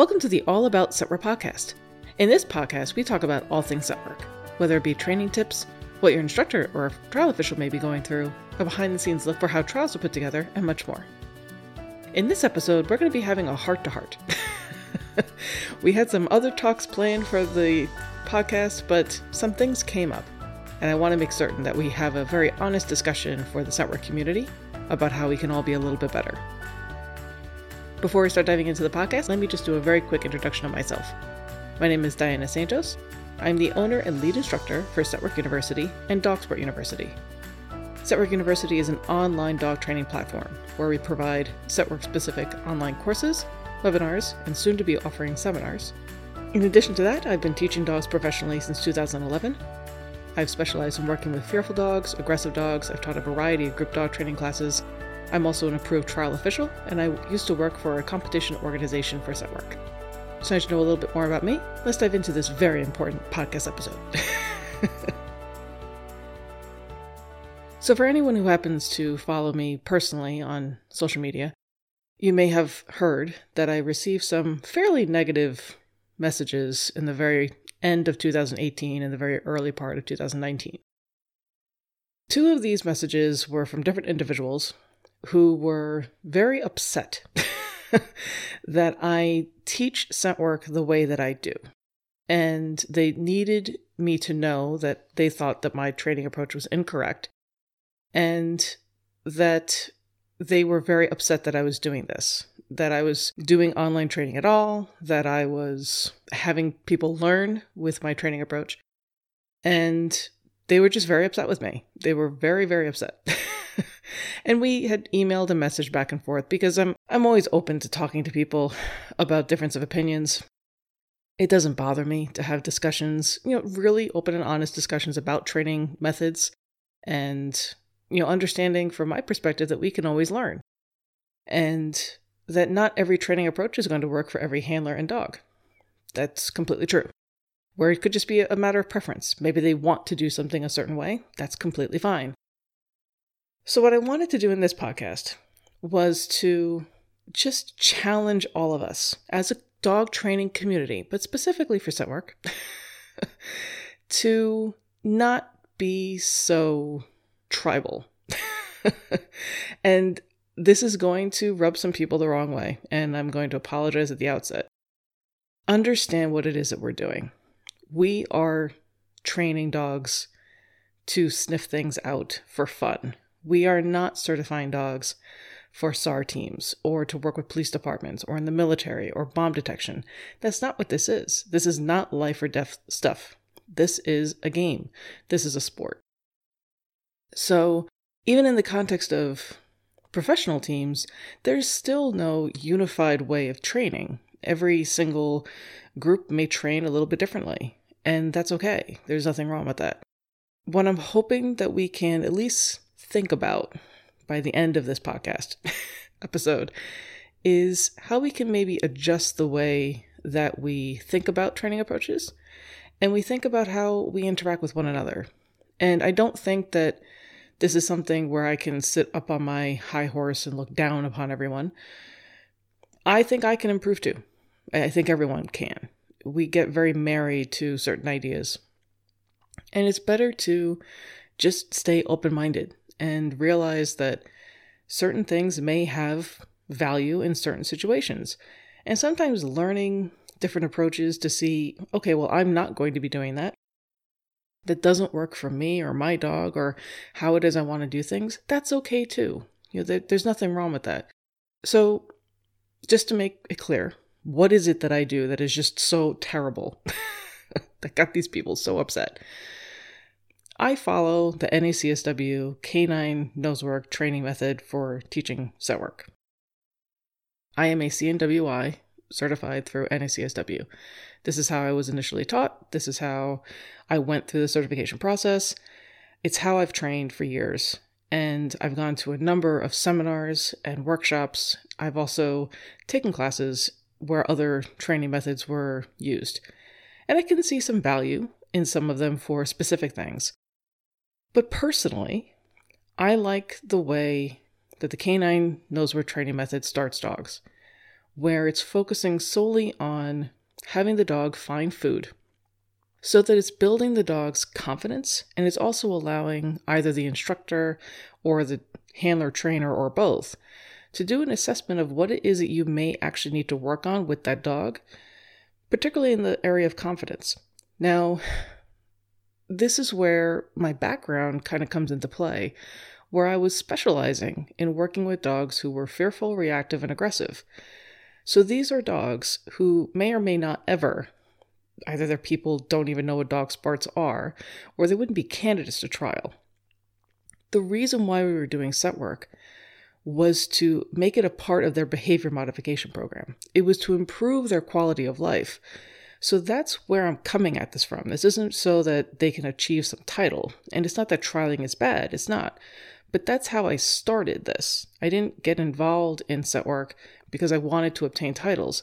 Welcome to the All About Scent Work podcast. In this podcast, we talk about all things scent work, whether it be training tips, what your instructor or trial official may be going through, a behind the scenes look for how trials are put together, and much more. In this episode, we're going to be having a heart to heart. We had some other talks planned for the podcast, but some things came up, and I want to make certain that we have a very honest discussion for the Scent Work community about how we can all be a little bit better. Before we start diving into the podcast, let me just do a very quick introduction of myself. My name is Diana Santos. I'm the owner and lead instructor for Scent Work University and Dogsport University. Scent Work University is an online dog training platform where we provide Scent Work specific online courses, webinars, and soon to be offering seminars. In addition to that, I've been teaching dogs professionally since 2011. I've specialized in working with fearful dogs, aggressive dogs, I've taught a variety of group dog training classes, I'm also an approved trial official, and I used to work for a competition organization for scent work. So, now to know a little bit more about me, let's dive into this very important podcast episode. so, for anyone who happens to follow me personally on social media, you may have heard that I received some fairly negative messages in the very end of 2018 and the very early part of 2019. Two of these messages were from different individuals who were very upset that I teach scent work the way that I do. And they needed me to know that they thought that my training approach was incorrect and that they were very upset that I was doing this, that I was doing online training at all, that I was having people learn with my training approach. And they were just very upset with me. They were very, very upset. and we had emailed a message back and forth because I'm I'm always open to talking to people about difference of opinions. It doesn't bother me to have discussions, you know, really open and honest discussions about training methods and you know, understanding from my perspective that we can always learn. And that not every training approach is going to work for every handler and dog. That's completely true. Where it could just be a matter of preference. Maybe they want to do something a certain way. That's completely fine. So, what I wanted to do in this podcast was to just challenge all of us as a dog training community, but specifically for scent work, to not be so tribal. and this is going to rub some people the wrong way, and I'm going to apologize at the outset. Understand what it is that we're doing. We are training dogs to sniff things out for fun. We are not certifying dogs for SAR teams or to work with police departments or in the military or bomb detection. That's not what this is. This is not life or death stuff. This is a game. This is a sport. So, even in the context of professional teams, there's still no unified way of training. Every single group may train a little bit differently, and that's okay. There's nothing wrong with that. What I'm hoping that we can at least think about by the end of this podcast episode is how we can maybe adjust the way that we think about training approaches and we think about how we interact with one another. And I don't think that this is something where I can sit up on my high horse and look down upon everyone. I think I can improve too. I think everyone can. We get very married to certain ideas. And it's better to just stay open minded and realize that certain things may have value in certain situations. And sometimes learning different approaches to see, okay, well, I'm not going to be doing that. That doesn't work for me or my dog or how it is I want to do things. That's okay too. You know, there, there's nothing wrong with that. So, just to make it clear, what is it that I do that is just so terrible that got these people so upset? I follow the NACSW Canine Nosework training method for teaching scent work. I am a CNWI certified through NACSW. This is how I was initially taught. This is how I went through the certification process. It's how I've trained for years. And I've gone to a number of seminars and workshops. I've also taken classes where other training methods were used. And I can see some value in some of them for specific things. But personally, I like the way that the canine Nosework training method starts dogs. where it's focusing solely on having the dog find food so that it's building the dog's confidence and it's also allowing either the instructor or the handler trainer or both to do an assessment of what it is that you may actually need to work on with that dog, particularly in the area of confidence. Now, this is where my background kind of comes into play, where I was specializing in working with dogs who were fearful, reactive, and aggressive. So these are dogs who may or may not ever either their people don't even know what dog sports are, or they wouldn't be candidates to trial. The reason why we were doing scent work was to make it a part of their behavior modification program. It was to improve their quality of life. So that's where I'm coming at this from. This isn't so that they can achieve some title. And it's not that trialing is bad, it's not. But that's how I started this. I didn't get involved in scent work because I wanted to obtain titles.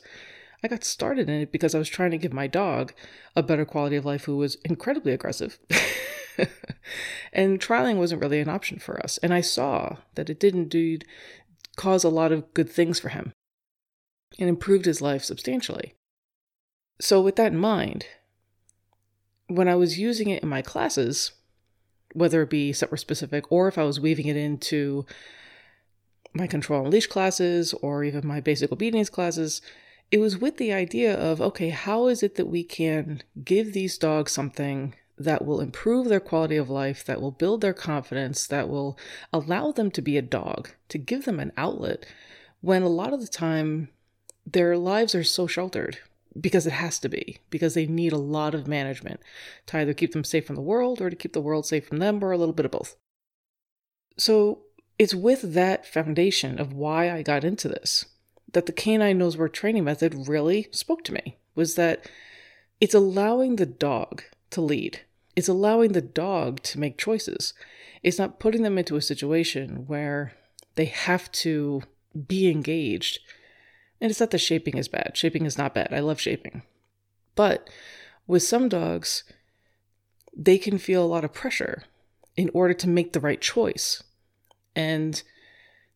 I got started in it because I was trying to give my dog a better quality of life who was incredibly aggressive. and trialing wasn't really an option for us. And I saw that it did indeed cause a lot of good things for him and improved his life substantially. So, with that in mind, when I was using it in my classes, whether it be scent specific or if I was weaving it into my Control Unleashed classes or even my basic obedience classes, it was with the idea of okay, how is it that we can give these dogs something that will improve their quality of life, that will build their confidence, that will allow them to be a dog, to give them an outlet when a lot of the time their lives are so sheltered because it has to be, because they need a lot of management to either keep them safe from the world or to keep the world safe from them or a little bit of both. So it's with that foundation of why I got into this that the canine nose work training method really spoke to me was that it's allowing the dog to lead. It's allowing the dog to make choices. It's not putting them into a situation where they have to be engaged. And it's not that shaping is bad. Shaping is not bad. I love shaping. But with some dogs, they can feel a lot of pressure in order to make the right choice. And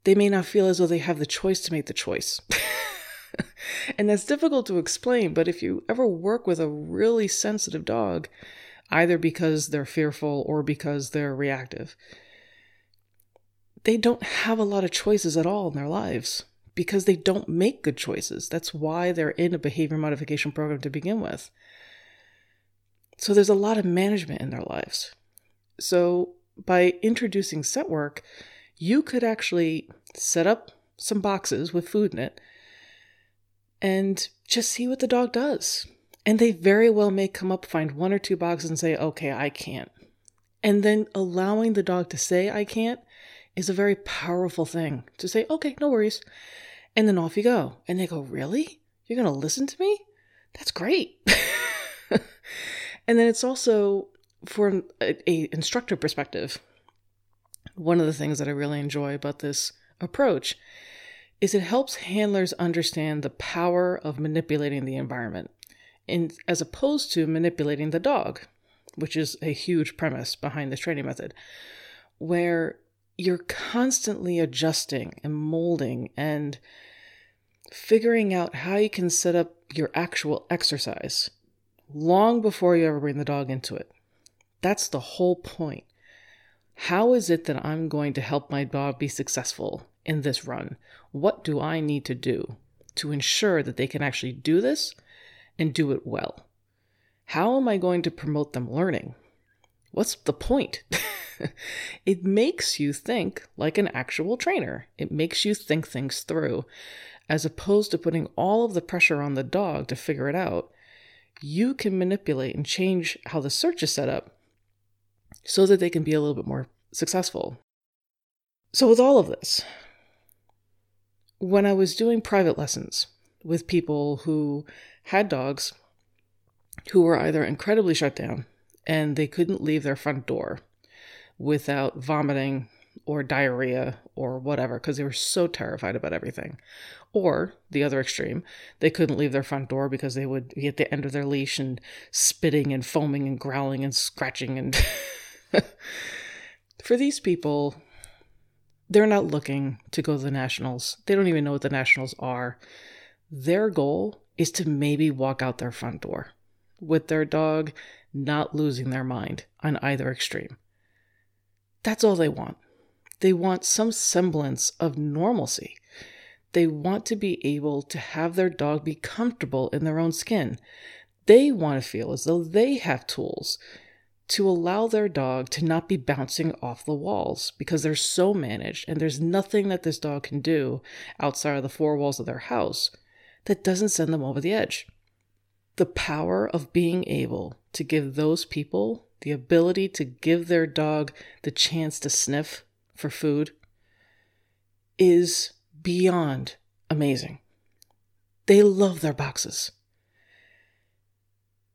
they may not feel as though they have the choice to make the choice. and that's difficult to explain, but if you ever work with a really sensitive dog, either because they're fearful or because they're reactive, they don't have a lot of choices at all in their lives because they don't make good choices. That's why they're in a behavior modification program to begin with. So there's a lot of management in their lives. So by introducing scent work, you could actually set up some boxes with food in it and just see what the dog does. And they very well may come up, find one or two boxes, and say, okay, I can't. And then allowing the dog to say, I can't, is a very powerful thing to say, okay, no worries. And then off you go. And they go, really? You're going to listen to me? That's great. and then it's also, from a, a instructor perspective, one of the things that I really enjoy about this approach is it helps handlers understand the power of manipulating the environment in, as opposed to manipulating the dog, which is a huge premise behind this training method, where you're constantly adjusting and molding and figuring out how you can set up your actual exercise long before you ever bring the dog into it. That's the whole point. How is it that I'm going to help my dog be successful in this run? What do I need to do to ensure that they can actually do this and do it well? How am I going to promote them learning? What's the point? it makes you think like an actual trainer. It makes you think things through. As opposed to putting all of the pressure on the dog to figure it out, you can manipulate and change how the search is set up so that they can be a little bit more successful. So, with all of this, when I was doing private lessons with people who had dogs who were either incredibly shut down and they couldn't leave their front door without vomiting or diarrhea or whatever because they were so terrified about everything. Or the other extreme, they couldn't leave their front door because they would be at the end of their leash and spitting and foaming and growling and scratching and For these people, they're not looking to go to the nationals. They don't even know what the nationals are. their goal is to maybe walk out their front door with their dog not losing their mind on either extreme. That's all they want. They want some semblance of normalcy. They want to be able to have their dog be comfortable in their own skin. They want to feel as though they have tools to allow their dog to not be bouncing off the walls because they're so managed and there's nothing that this dog can do outside of the four walls of their house that doesn't send them over the edge. The power of being able to give those people the ability to give their dog the chance to sniff for food is beyond amazing. They love their boxes.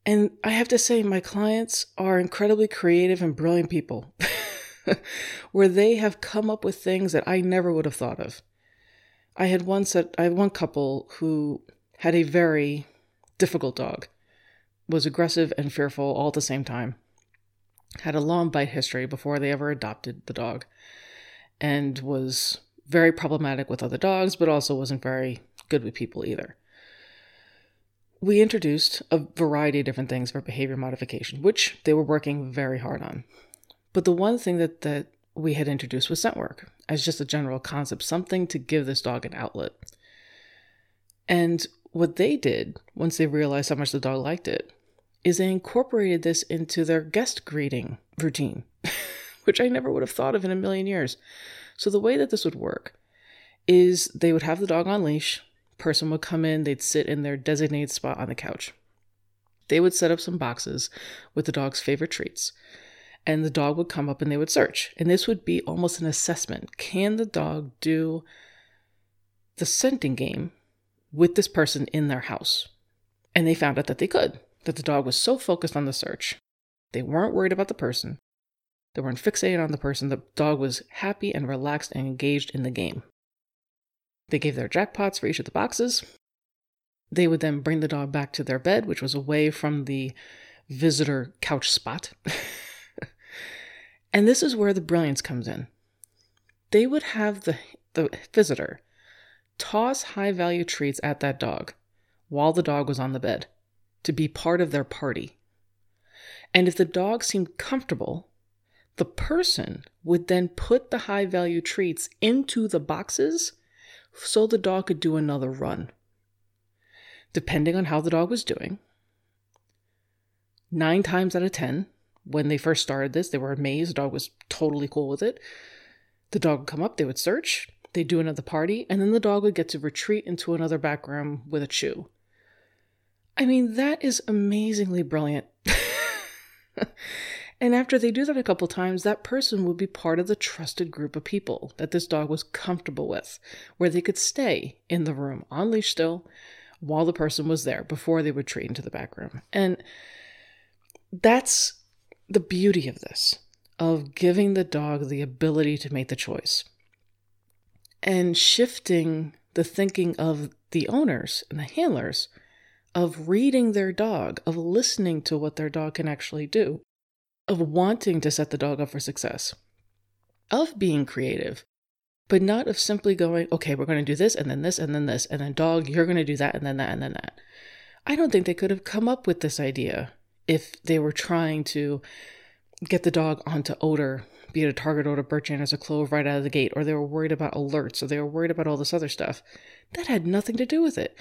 And I have to say, my clients are incredibly creative and brilliant people, where they have come up with things that I never would have thought of. I had one set, I had one couple who had a very difficult dog, was aggressive and fearful all at the same time, had a long bite history before they ever adopted the dog, and was very problematic with other dogs, but also wasn't very good with people either we introduced a variety of different things for behavior modification, which they were working very hard on. But the one thing that, that we had introduced was scent work as just a general concept, something to give this dog an outlet. And what they did once they realized how much the dog liked it is they incorporated this into their guest greeting routine, which I never would have thought of in a million years. So the way that this would work is they would have the dog on leash person would come in, they'd sit in their designated spot on the couch. They would set up some boxes with the dog's favorite treats, and the dog would come up and they would search. And this would be almost an assessment. Can the dog do the scenting game with this person in their house? And they found out that they could, that the dog was so focused on the search. They weren't worried about the person. They weren't fixated on the person. The dog was happy and relaxed and engaged in the game. They gave their jackpots for each of the boxes. They would then bring the dog back to their bed, which was away from the visitor couch spot. and this is where the brilliance comes in. They would have the, the visitor toss high value treats at that dog while the dog was on the bed to be part of their party. And if the dog seemed comfortable, the person would then put the high value treats into the boxes so the dog could do another run. Depending on how the dog was doing, nine times out of ten, when they first started this, they were amazed. The dog was totally cool with it. The dog would come up, they would search, they'd do another party, and then the dog would get to retreat into another back room with a chew. I mean, that is amazingly brilliant. And after they do that a couple times, that person would be part of the trusted group of people that this dog was comfortable with, where they could stay in the room on leash still while the person was there before they would treat into the back room. And that's the beauty of this, of giving the dog the ability to make the choice and shifting the thinking of the owners and the handlers of reading their dog, of listening to what their dog can actually do of wanting to set the dog up for success, of being creative, but not of simply going, okay, we're going to do this and then this and then this, and then dog, you're going to do that and then that and then that. I don't think they could have come up with this idea if they were trying to get the dog onto odor, be it a target odor, birch as a clove right out of the gate, or they were worried about alerts, or they were worried about all this other stuff. That had nothing to do with it.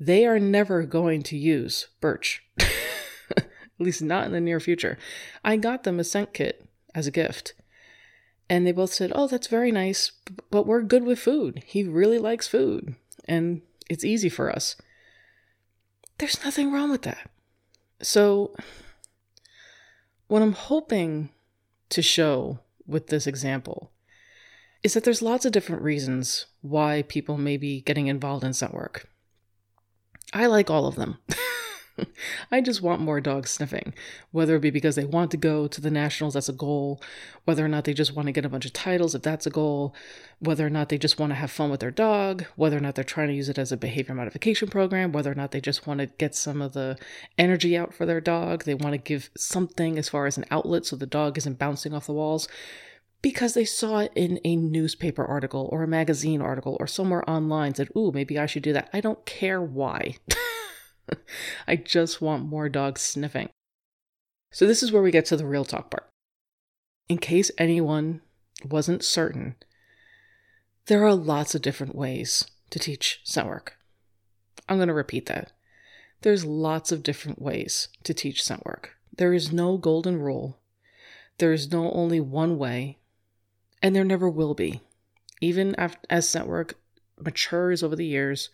They are never going to use birch. at least not in the near future. I got them a scent kit as a gift. And they both said, Oh, that's very nice, but we're good with food. He really likes food, and it's easy for us. There's nothing wrong with that. So, what I'm hoping to show with this example is that there's lots of different reasons why people may be getting involved in scent work. I like all of them. I just want more dogs sniffing, whether it be because they want to go to the nationals, that's a goal, whether or not they just want to get a bunch of titles, if that's a goal, whether or not they just want to have fun with their dog, whether or not they're trying to use it as a behavior modification program, whether or not they just want to get some of the energy out for their dog, they want to give something as far as an outlet so the dog isn't bouncing off the walls. Because they saw it in a newspaper article or a magazine article or somewhere online said, Ooh, maybe I should do that. I don't care why. I just want more dogs sniffing. So, this is where we get to the real talk part. In case anyone wasn't certain, there are lots of different ways to teach scent work. I'm going to repeat that. There's lots of different ways to teach scent work. There is no golden rule. There is no only one way, and there never will be. Even as scent work matures over the years,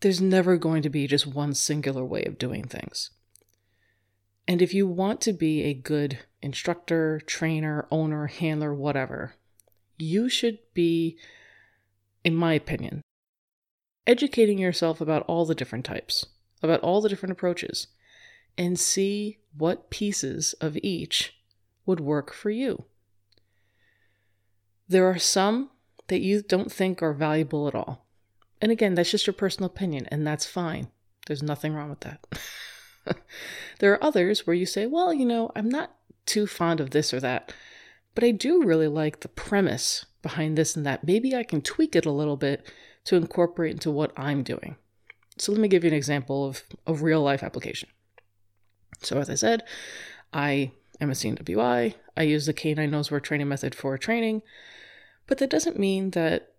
there's never going to be just one singular way of doing things. And if you want to be a good instructor, trainer, owner, handler, whatever, you should be, in my opinion, educating yourself about all the different types, about all the different approaches, and see what pieces of each would work for you. There are some that you don't think are valuable at all. And again, that's just your personal opinion, and that's fine. There's nothing wrong with that. there are others where you say, well, you know, I'm not too fond of this or that, but I do really like the premise behind this and that. Maybe I can tweak it a little bit to incorporate into what I'm doing. So let me give you an example of a real life application. So, as I said, I am a CNWI. I use the canine nose work training method for training, but that doesn't mean that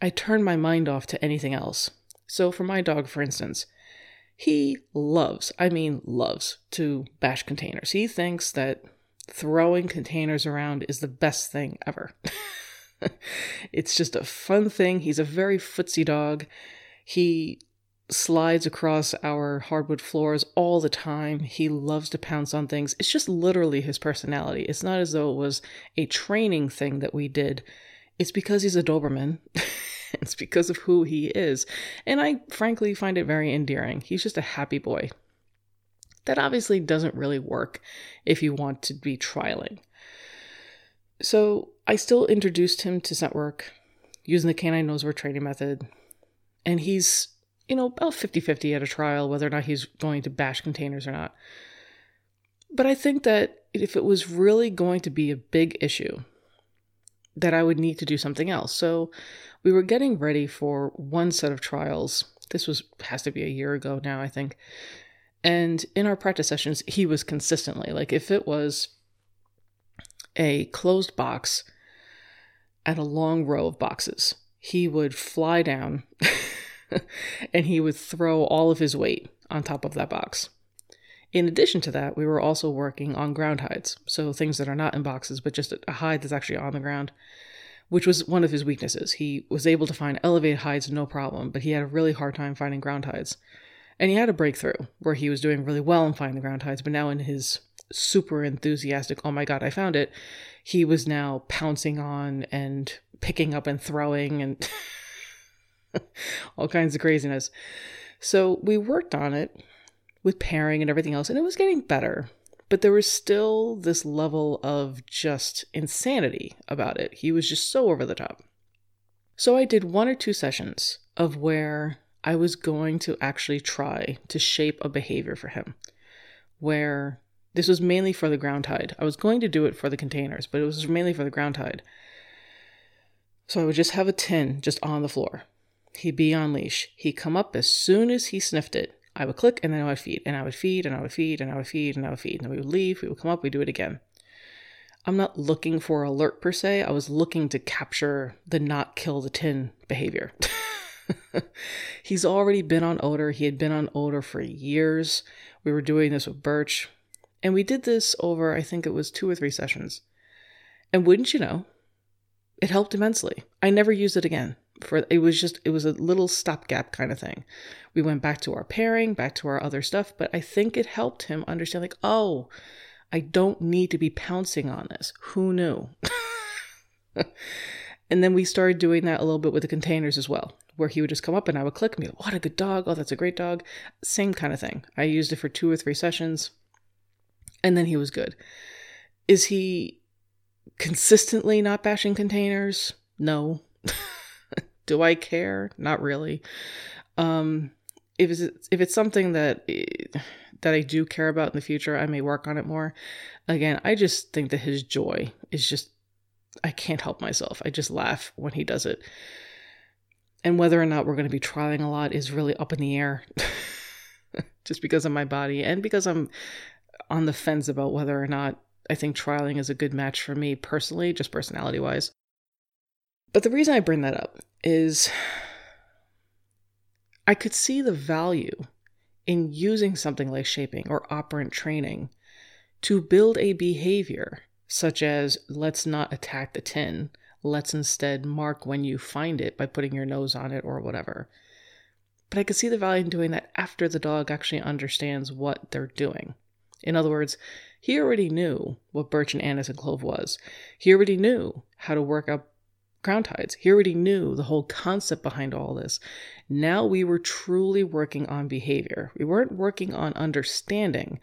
I turn my mind off to anything else. So, for my dog, for instance, he loves, I mean, loves to bash containers. He thinks that throwing containers around is the best thing ever. it's just a fun thing. He's a very footsie dog. He slides across our hardwood floors all the time. He loves to pounce on things. It's just literally his personality. It's not as though it was a training thing that we did. It's because he's a Doberman. it's because of who he is. And I frankly find it very endearing. He's just a happy boy. That obviously doesn't really work if you want to be trialing. So I still introduced him to scent work using the canine nose work training method. And he's, you know, about 50 50 at a trial, whether or not he's going to bash containers or not. But I think that if it was really going to be a big issue, that I would need to do something else. So we were getting ready for one set of trials. This was has to be a year ago now, I think. And in our practice sessions, he was consistently like if it was a closed box and a long row of boxes, he would fly down and he would throw all of his weight on top of that box. In addition to that, we were also working on ground hides, so things that are not in boxes, but just a hide that's actually on the ground, which was one of his weaknesses. He was able to find elevated hides no problem, but he had a really hard time finding ground hides. And he had a breakthrough where he was doing really well in finding the ground hides, but now in his super enthusiastic, oh my god, I found it, he was now pouncing on and picking up and throwing and all kinds of craziness. So we worked on it with pairing and everything else, and it was getting better. But there was still this level of just insanity about it. He was just so over the top. So I did one or two sessions of where I was going to actually try to shape a behavior for him, where this was mainly for the ground hide. I was going to do it for the containers, but it was mainly for the ground hide. So I would just have a tin just on the floor. He'd be on leash. He'd come up as soon as he sniffed it. I would click and then I would feed and I would feed and I would feed and I would feed and I would feed. And then we would leave, we would come up, we'd do it again. I'm not looking for alert per se. I was looking to capture the not kill the tin behavior. He's already been on odor. He had been on odor for years. We were doing this with Birch. And we did this over, I think it was two or three sessions. And wouldn't you know, it helped immensely. I never used it again for it was just it was a little stopgap kind of thing. We went back to our pairing, back to our other stuff, but I think it helped him understand like, "Oh, I don't need to be pouncing on this. Who knew?" and then we started doing that a little bit with the containers as well, where he would just come up and I would click me, "What a good dog. Oh, that's a great dog." Same kind of thing. I used it for 2 or 3 sessions and then he was good. Is he consistently not bashing containers? No. Do I care? Not really. Um, if it's if it's something that that I do care about in the future, I may work on it more. Again, I just think that his joy is just I can't help myself. I just laugh when he does it. And whether or not we're going to be trialing a lot is really up in the air. just because of my body and because I'm on the fence about whether or not I think trialing is a good match for me personally, just personality wise. But the reason I bring that up is I could see the value in using something like shaping or operant training to build a behavior such as let's not attack the tin, let's instead mark when you find it by putting your nose on it or whatever. But I could see the value in doing that after the dog actually understands what they're doing. In other words, he already knew what birch and anise and clove was. He already knew how to work up ground hides. He already knew the whole concept behind all this. Now we were truly working on behavior. We weren't working on understanding,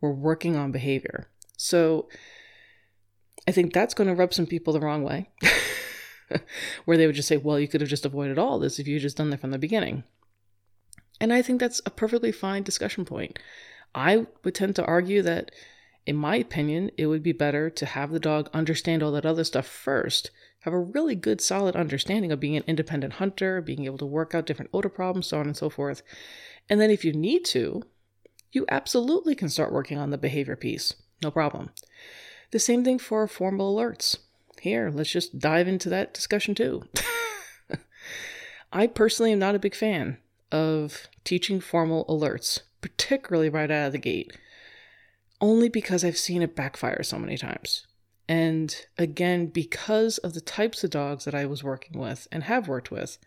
we're working on behavior. So I think that's going to rub some people the wrong way, where they would just say, well, you could have just avoided all this if you just done that from the beginning. And I think that's a perfectly fine discussion point. I would tend to argue that, in my opinion, it would be better to have the dog understand all that other stuff first, have a really good, solid understanding of being an independent hunter, being able to work out different odor problems, so on and so forth. And then if you need to, you absolutely can start working on the behavior piece. No problem. The same thing for formal alerts. Here, let's just dive into that discussion too. I personally am not a big fan of teaching formal alerts, particularly right out of the gate, only because I've seen it backfire so many times. And again, because of the types of dogs that I was working with and have worked with,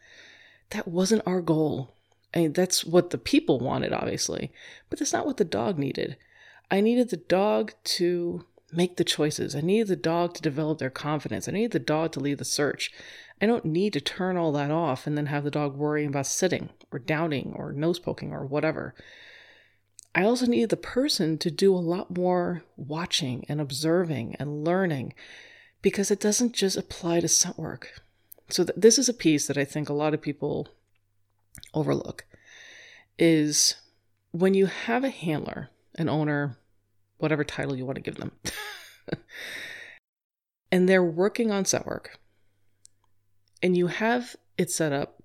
that wasn't our goal. I mean, that's what the people wanted, obviously, but that's not what the dog needed. I needed the dog to make the choices. I needed the dog to develop their confidence. I needed the dog to lead the search. I don't need to turn all that off and then have the dog worrying about sitting or downing or nose poking or whatever. I also needed the person to do a lot more watching and observing and learning because it doesn't just apply to scent work. So th- this is a piece that I think a lot of people overlook is when you have a handler, an owner, whatever title you want to give them. and they're working on scent work. And you have it set up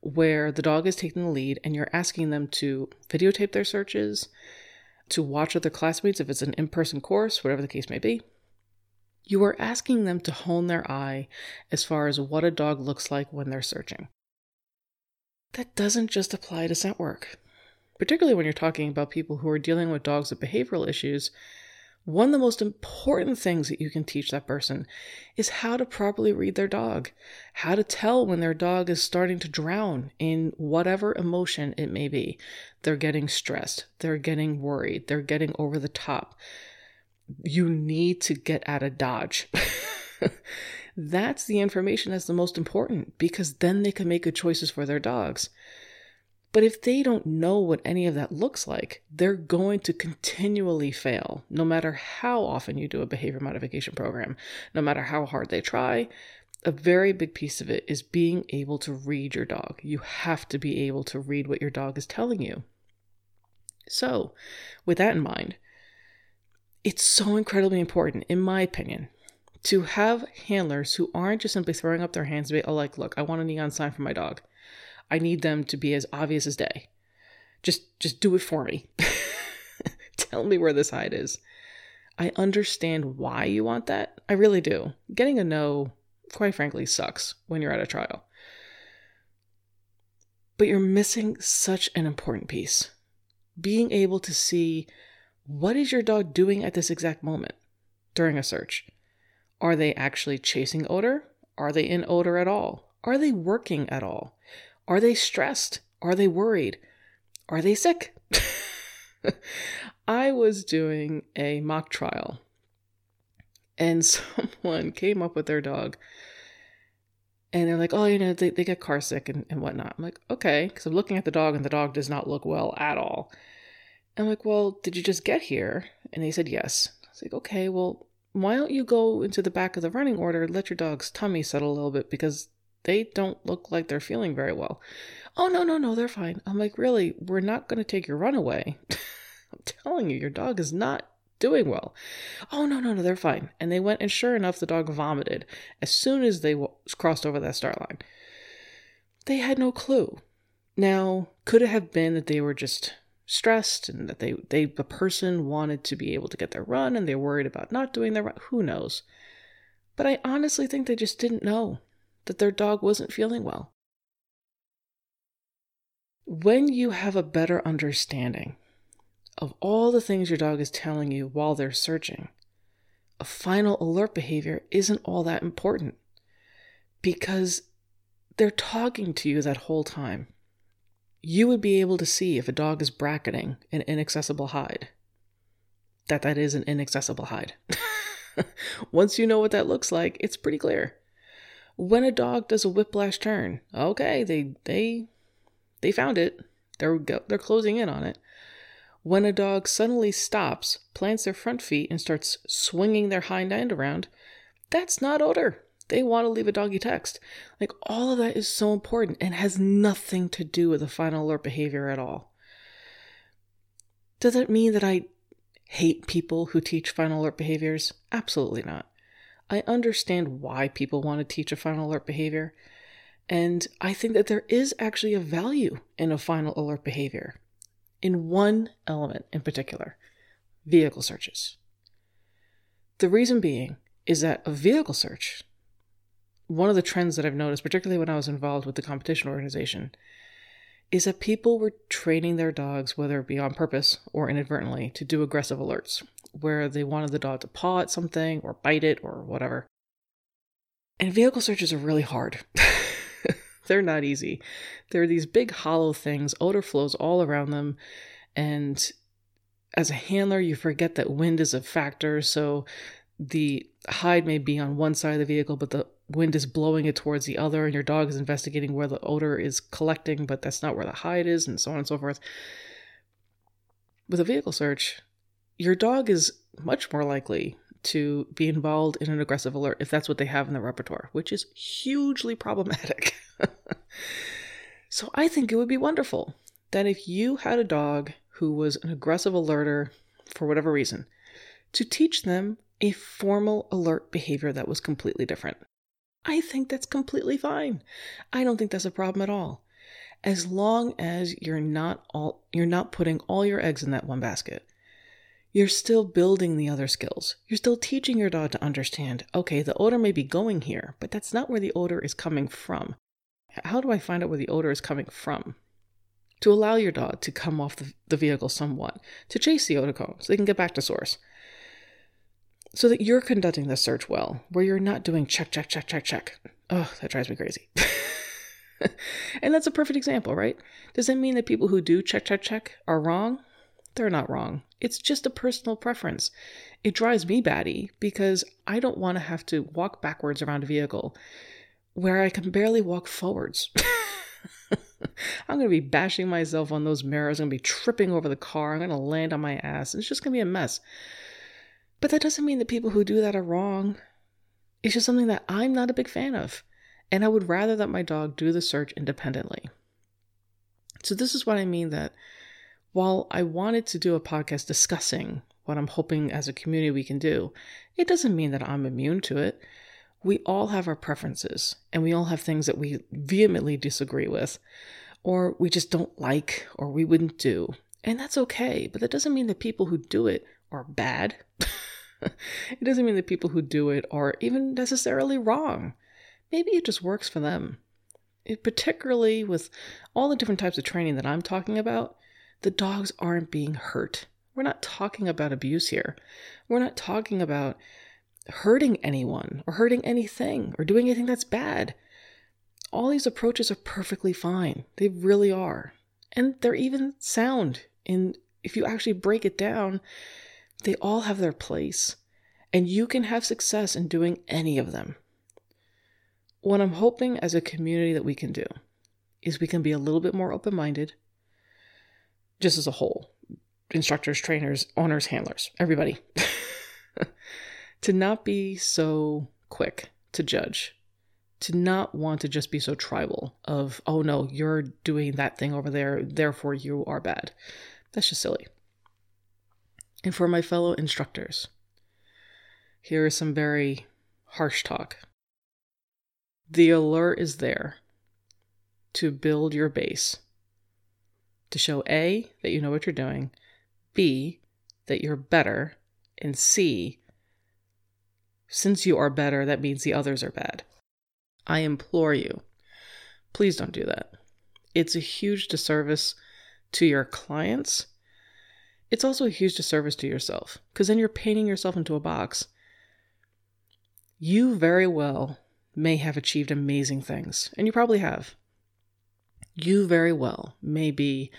where the dog is taking the lead and you're asking them to videotape their searches, to watch other classmates if it's an in person course, whatever the case may be. You are asking them to hone their eye as far as what a dog looks like when they're searching. That doesn't just apply to scent work particularly when you're talking about people who are dealing with dogs with behavioral issues, one of the most important things that you can teach that person is how to properly read their dog, how to tell when their dog is starting to drown in whatever emotion it may be. They're getting stressed, they're getting worried, they're getting over the top. You need to get out of Dodge. that's the information that's the most important because then they can make good choices for their dogs. But if they don't know what any of that looks like, they're going to continually fail, no matter how often you do a behavior modification program, no matter how hard they try. A very big piece of it is being able to read your dog. You have to be able to read what your dog is telling you. So, with that in mind, it's so incredibly important, in my opinion, to have handlers who aren't just simply throwing up their hands and be, oh, like, look, I want a neon sign for my dog. I need them to be as obvious as day. Just just do it for me. Tell me where this hide is. I understand why you want that. I really do. Getting a no, quite frankly, sucks when you're at a trial. But you're missing such an important piece. Being able to see what is your dog doing at this exact moment during a search? Are they actually chasing odor? Are they in odor at all? Are they working at all? Are they stressed? Are they worried? Are they sick? I was doing a mock trial and someone came up with their dog and they're like, oh, you know, they, they get car sick and, and whatnot. I'm like, okay, because I'm looking at the dog and the dog does not look well at all. I'm like, well, did you just get here? And they said yes. I was like, okay, well, why don't you go into the back of the running order, let your dog's tummy settle a little bit because they don't look like they're feeling very well. Oh, no, no, no, they're fine. I'm like, really? We're not going to take your run away. I'm telling you, your dog is not doing well. Oh, no, no, no, they're fine. And they went, and sure enough, the dog vomited as soon as they w- crossed over that start line. They had no clue. Now, could it have been that they were just stressed and that they, they the person wanted to be able to get their run and they're worried about not doing their run? Who knows? But I honestly think they just didn't know that their dog wasn't feeling well. When you have a better understanding of all the things your dog is telling you while they're searching, a final alert behavior isn't all that important because they're talking to you that whole time. You would be able to see if a dog is bracketing an inaccessible hide, that that is an inaccessible hide. Once you know what that looks like, it's pretty clear. When a dog does a whiplash turn, okay, they they they found it. They're they're closing in on it. When a dog suddenly stops, plants their front feet, and starts swinging their hind end around, that's not odor. They want to leave a doggy text. Like all of that is so important and has nothing to do with the final alert behavior at all. Does that mean that I hate people who teach final alert behaviors? Absolutely not. I understand why people want to teach a final alert behavior. And I think that there is actually a value in a final alert behavior in one element in particular vehicle searches. The reason being is that a vehicle search, one of the trends that I've noticed, particularly when I was involved with the competition organization, is that people were training their dogs, whether it be on purpose or inadvertently, to do aggressive alerts, where they wanted the dog to paw at something or bite it or whatever. And vehicle searches are really hard. They're not easy. There are these big hollow things, odor flows all around them. And as a handler, you forget that wind is a factor. So the hide may be on one side of the vehicle, but the wind is blowing it towards the other, and your dog is investigating where the odor is collecting, but that's not where the hide is, and so on and so forth. With a vehicle search, your dog is much more likely to be involved in an aggressive alert if that's what they have in their repertoire, which is hugely problematic. so I think it would be wonderful that if you had a dog who was an aggressive alerter for whatever reason, to teach them a formal alert behavior that was completely different. I think that's completely fine. I don't think that's a problem at all. As long as you're not all you're not putting all your eggs in that one basket. You're still building the other skills. You're still teaching your dog to understand, okay, the odor may be going here, but that's not where the odor is coming from. How do I find out where the odor is coming from? To allow your dog to come off the, the vehicle somewhat, to chase the odor cone so they can get back to source so that you're conducting the search well, where you're not doing check, check, check, check, check. Oh, that drives me crazy. and that's a perfect example, right? Does that mean that people who do check, check, check are wrong? They're not wrong. It's just a personal preference. It drives me batty because I don't want to have to walk backwards around a vehicle where I can barely walk forwards. I'm going to be bashing myself on those mirrors. I'm going to be tripping over the car. I'm going to land on my ass. It's just going to be a mess. But that doesn't mean that people who do that are wrong. It's just something that I'm not a big fan of. And I would rather that my dog do the search independently. So, this is what I mean that while I wanted to do a podcast discussing what I'm hoping as a community we can do, it doesn't mean that I'm immune to it. We all have our preferences and we all have things that we vehemently disagree with, or we just don't like, or we wouldn't do. And that's okay, but that doesn't mean that people who do it are bad. it doesn't mean that people who do it are even necessarily wrong. Maybe it just works for them. It, particularly with all the different types of training that I'm talking about, the dogs aren't being hurt. We're not talking about abuse here. We're not talking about hurting anyone or hurting anything or doing anything that's bad. All these approaches are perfectly fine. They really are. And they're even sound And if you actually break it down they all have their place, and you can have success in doing any of them. What I'm hoping as a community that we can do is we can be a little bit more open minded, just as a whole instructors, trainers, owners, handlers, everybody. to not be so quick to judge, to not want to just be so tribal of, oh no, you're doing that thing over there, therefore you are bad. That's just silly. And for my fellow instructors, here is some very harsh talk. The alert is there to build your base, to show A, that you know what you're doing, B, that you're better, and C, since you are better, that means the others are bad. I implore you, please don't do that. It's a huge disservice to your clients. It's also a huge disservice to yourself because then you're painting yourself into a box. You very well may have achieved amazing things, and you probably have. You very well may be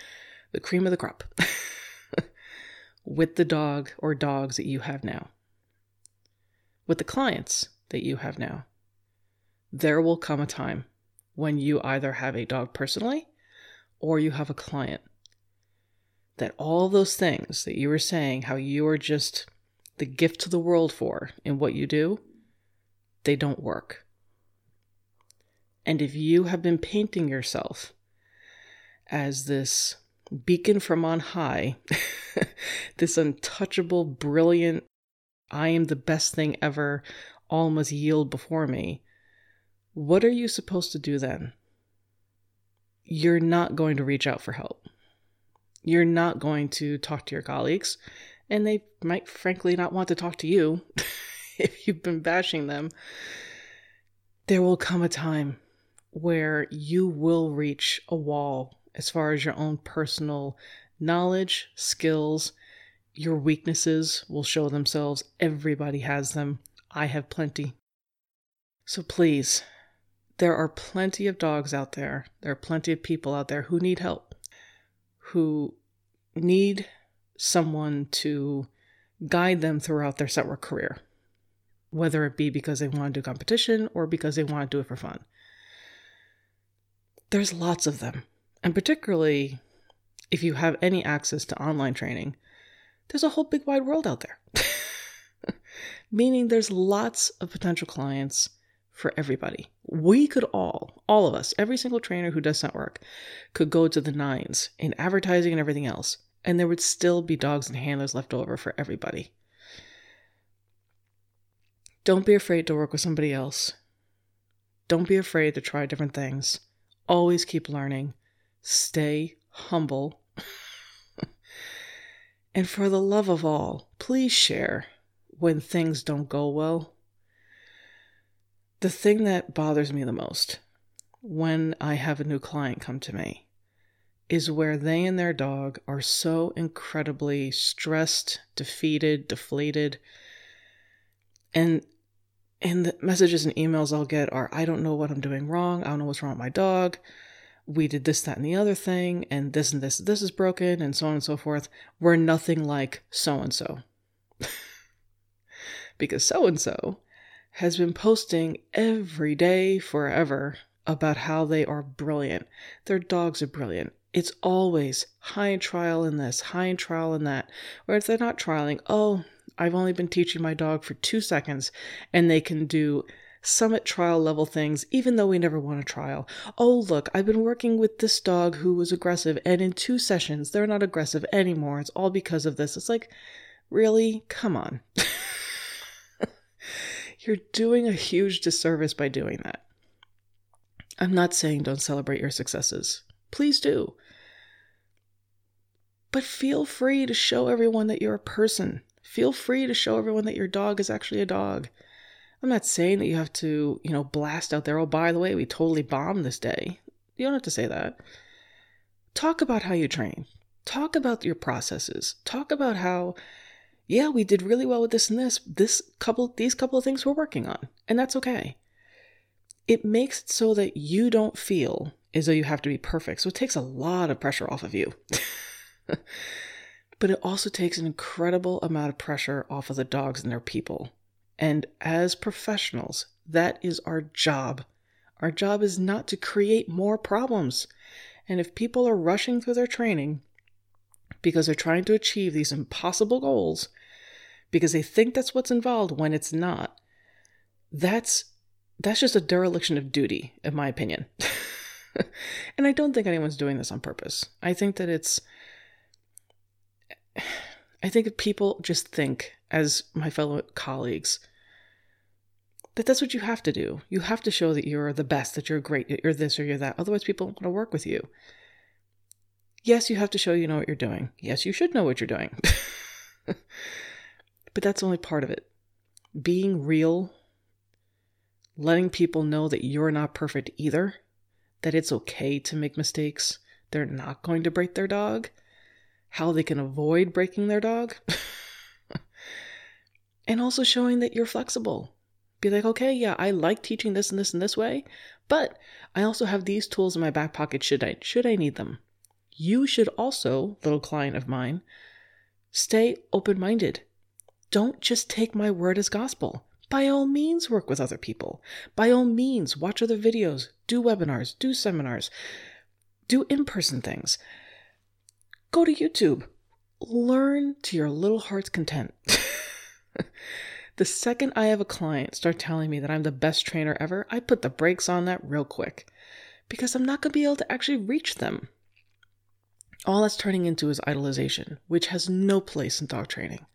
the cream of the crop with the dog or dogs that you have now, with the clients that you have now. There will come a time when you either have a dog personally or you have a client that all those things that you were saying, how you are just the gift to the world for in what you do, they don't work. And if you have been painting yourself as this beacon from on high, this untouchable, brilliant, I am the best thing ever, all must yield before me, what are you supposed to do then? You're not going to reach out for help. You're not going to talk to your colleagues, and they might frankly not want to talk to you if you've been bashing them. There will come a time where you will reach a wall as far as your own personal knowledge, skills, your weaknesses will show themselves. Everybody has them. I have plenty. So please, there are plenty of dogs out there. There are plenty of people out there who need help, who need someone to guide them throughout their scent work career, whether it be because they want to do competition or because they want to do it for fun there's lots of them. And particularly if you have any access to online training, there's a whole big wide world out there. Meaning there's lots of potential clients for everybody. We could all, all of us, every single trainer who does scent work, could go to the nines in advertising and everything else, and there would still be dogs and handlers left over for everybody. Don't be afraid to work with somebody else. Don't be afraid to try different things. Always keep learning. Stay humble. and for the love of all, please share when things don't go well. The thing that bothers me the most when I have a new client come to me is where they and their dog are so incredibly stressed, defeated, deflated. And and the messages and emails I'll get are I don't know what I'm doing wrong. I don't know what's wrong with my dog. We did this, that, and the other thing, and this and this, this is broken, and so on and so forth. We're nothing like so and so. Because so and so has been posting every day forever about how they are brilliant. Their dogs are brilliant. It's always high in trial in this, high in trial in that. Or if they're not trialing, oh, I've only been teaching my dog for two seconds and they can do summit trial level things, even though we never want a trial. Oh, look, I've been working with this dog who was aggressive, and in two sessions, they're not aggressive anymore. It's all because of this. It's like, really? Come on. You're doing a huge disservice by doing that. I'm not saying don't celebrate your successes. Please do. But feel free to show everyone that you're a person feel free to show everyone that your dog is actually a dog. I'm not saying that you have to, you know, blast out there, oh, by the way, we totally bombed this day. You don't have to say that. Talk about how you train. Talk about your processes. Talk about how, yeah, we did really well with this and this. This couple, these couple of things we're working on, and that's okay. It makes it so that you don't feel as though you have to be perfect. So it takes a lot of pressure off of you. but it also takes an incredible amount of pressure off of the dogs and their people. And as professionals, that is our job. Our job is not to create more problems. And if people are rushing through their training because they're trying to achieve these impossible goals, because they think that's what's involved when it's not, that's that's just a dereliction of duty, in my opinion. and I don't think anyone's doing this on purpose. I think that it's I think people just think, as my fellow colleagues, that that's what you have to do. You have to show that you're the best, that you're great, that you're this or you're that. Otherwise, people don't want to work with you. Yes, you have to show you know what you're doing. Yes, you should know what you're doing. but that's only part of it. Being real, letting people know that you're not perfect either, that it's okay to make mistakes, they're not going to break their dog, how they can avoid breaking their dog, and also showing that you're flexible. Be like, okay, yeah, I like teaching this and this and this way, but I also have these tools in my back pocket should I should I need them. You should also, little client of mine, stay open-minded. Don't just take my word as gospel. By all means, work with other people. By all means, watch other videos, do webinars, do seminars, do in person things. Go to YouTube. Learn to your little heart's content. the second I have a client start telling me that I'm the best trainer ever, I put the brakes on that real quick because I'm not going to be able to actually reach them. All that's turning into is idolization, which has no place in dog training.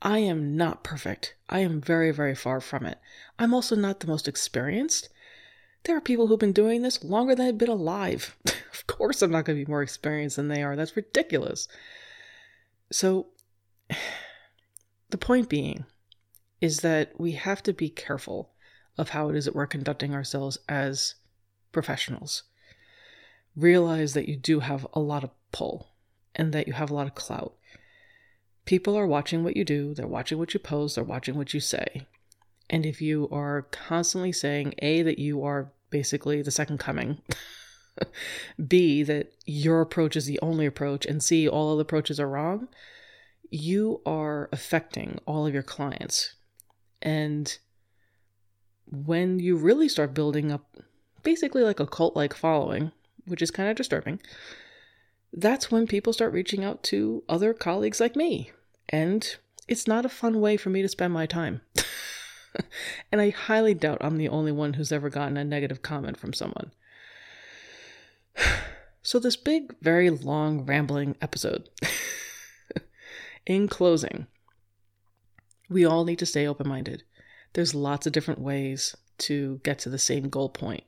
I am not perfect. I am very, very far from it. I'm also not the most experienced. There are people who've been doing this longer than I've been alive. of course, I'm not going to be more experienced than they are. That's ridiculous. So, the point being is that we have to be careful of how it is that we're conducting ourselves as professionals. Realize that you do have a lot of pull and that you have a lot of clout. People are watching what you do, they're watching what you post, they're watching what you say. And if you are constantly saying, A, that you are basically the second coming, B, that your approach is the only approach, and C, all other approaches are wrong, you are affecting all of your clients. And when you really start building up basically like a cult like following, which is kind of disturbing, that's when people start reaching out to other colleagues like me. And it's not a fun way for me to spend my time. and I highly doubt I'm the only one who's ever gotten a negative comment from someone. So, this big, very long, rambling episode. In closing, we all need to stay open minded. There's lots of different ways to get to the same goal point.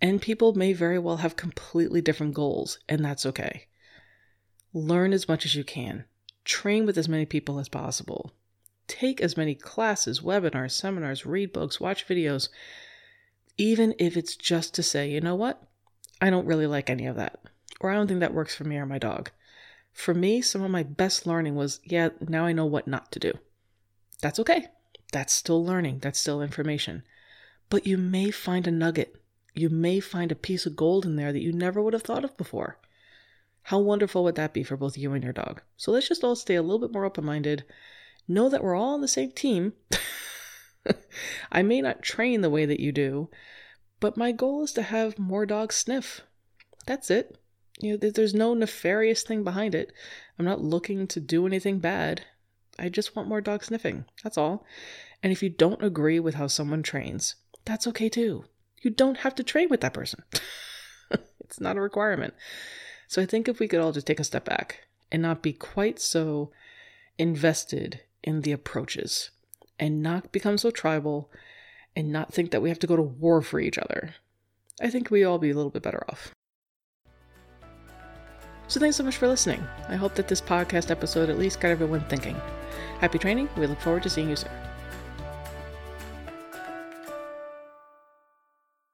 And people may very well have completely different goals, and that's okay. Learn as much as you can, train with as many people as possible, take as many classes, webinars, seminars, read books, watch videos, even if it's just to say, you know what? I don't really like any of that. Or I don't think that works for me or my dog. For me, some of my best learning was, yeah, now I know what not to do. That's okay. That's still learning, that's still information. But you may find a nugget. You may find a piece of gold in there that you never would have thought of before. How wonderful would that be for both you and your dog? So let's just all stay a little bit more open minded. Know that we're all on the same team. I may not train the way that you do, but my goal is to have more dogs sniff. That's it. You know, there's no nefarious thing behind it. I'm not looking to do anything bad. I just want more dog sniffing. That's all. And if you don't agree with how someone trains, that's okay too. You don't have to train with that person. it's not a requirement. So I think if we could all just take a step back and not be quite so invested in the approaches and not become so tribal and not think that we have to go to war for each other, I think we all be a little bit better off. So thanks so much for listening. I hope that this podcast episode at least got everyone thinking. Happy training. We look forward to seeing you soon.